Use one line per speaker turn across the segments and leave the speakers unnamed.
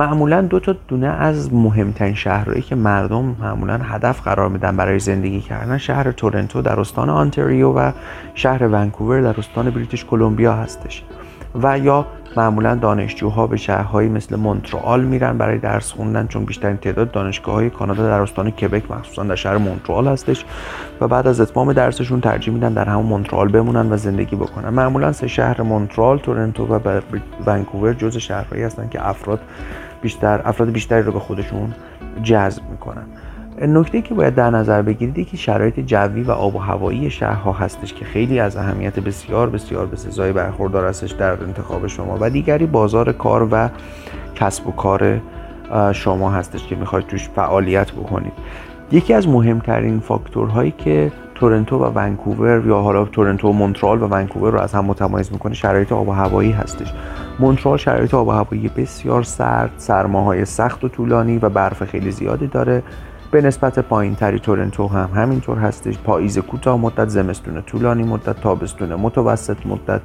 معمولا دو تا دونه از مهمترین شهرهایی که مردم معمولا هدف قرار میدن برای زندگی کردن شهر تورنتو در استان آنتریو و شهر ونکوور در استان بریتیش کلمبیا هستش. و یا معمولا دانشجوها به شهرهایی مثل مونترال میرن برای درس خوندن چون بیشترین تعداد دانشگاه های کانادا در استان کبک مخصوصا در شهر مونترال هستش و بعد از اتمام درسشون ترجیح میدن در همون مونترال بمونن و زندگی بکنن. معمولا سه شهر مونترال تورنتو و ونکوور جز شهرهایی هستن که افراد بیشتر افراد بیشتری رو به خودشون جذب می‌کنن. نکته که باید در نظر بگیرید که شرایط جوی و آب و هوایی شهرها هستش که خیلی از اهمیت بسیار بسیار به سزای برخوردار هستش در انتخاب شما و دیگری بازار کار و کسب و کار شما هستش که می‌خواید توش فعالیت بکنید. یکی از مهمترین فاکتورهایی که تورنتو و ونکوور یا حالا تورنتو و مونترال و ونکوور رو از هم متمایز می‌کنه شرایط آب و هوایی هستش. مونترال شرایط آب و هوایی بسیار سرد سرماهای سخت و طولانی و برف خیلی زیادی داره. به نسبت پایین تری تورنتو هم همینطور هستش. پاییز کوتاه مدت زمستون طولانی مدت تابستون متوسط مدت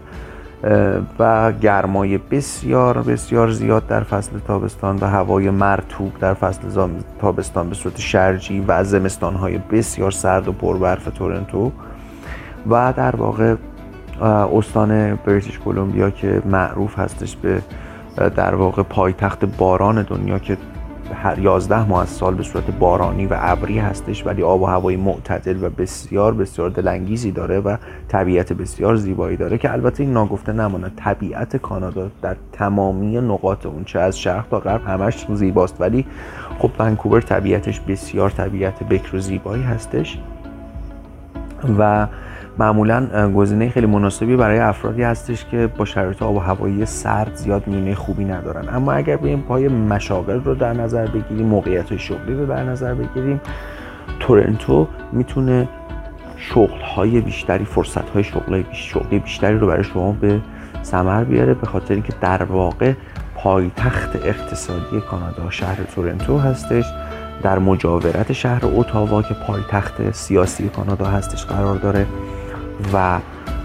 و گرمای بسیار بسیار زیاد در فصل تابستان و هوای مرتوب در فصل تابستان به صورت شرجی و زمستان های بسیار سرد و پربرف تورنتو. و در واقع استان بریتیش کلمبیا که معروف هستش به در واقع پایتخت باران دنیا که هر 11 ماه از سال به صورت بارانی و ابری هستش ولی آب و هوای معتدل و بسیار بسیار دلانگیزی داره و طبیعت بسیار زیبایی داره که البته این ناگفته نماند طبیعت کانادا در تمامی نقاط اون چه از شرق تا غرب همش زیباست. ولی خب ونکوور طبیعتش بسیار طبیعت بکر و زیبایی هستش و معمولا گزینه خیلی مناسبی برای افرادی هستش که با شرایط آب و هوایی سرد زیاد میونه خوبی ندارن. اما اگر بیایم پای مشاغل رو در نظر بگیریم موقعیت شغلی رو در نظر بگیریم تورنتو می‌تونه شغل های بیشتری فرصت های شغلی بیشتری رو برای شما به ثمر بیاره به خاطر اینکه در واقع پایتخت اقتصادی کانادا شهر تورنتو هستش. در مجاورت شهر اوتاوا که پایتخت سیاسی کانادا هستش قرار داره و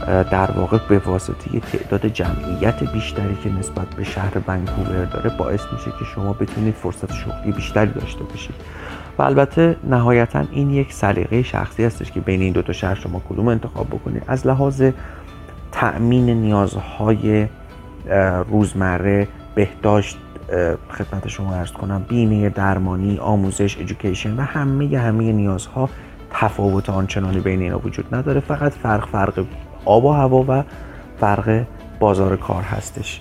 در واقع به واسطه تعداد جمعیت بیشتری که نسبت به شهر ونکوور داره باعث میشه که شما بتونید فرصت شغلی بیشتری داشته باشید. و البته نهایتا این یک سلیقه شخصی هستش که بین این دو تا شهر شما کدوم انتخاب بکنید. از لحاظ تأمین نیازهای روزمره بهداشت خدمت شما ارز کنم بیمه درمانی آموزش ادویکیشن و همه همه نیازها تفاوت آنچنانی بین اینا وجود نداره. فقط فرق فرق آب و هوا و فرق بازار کار هستش.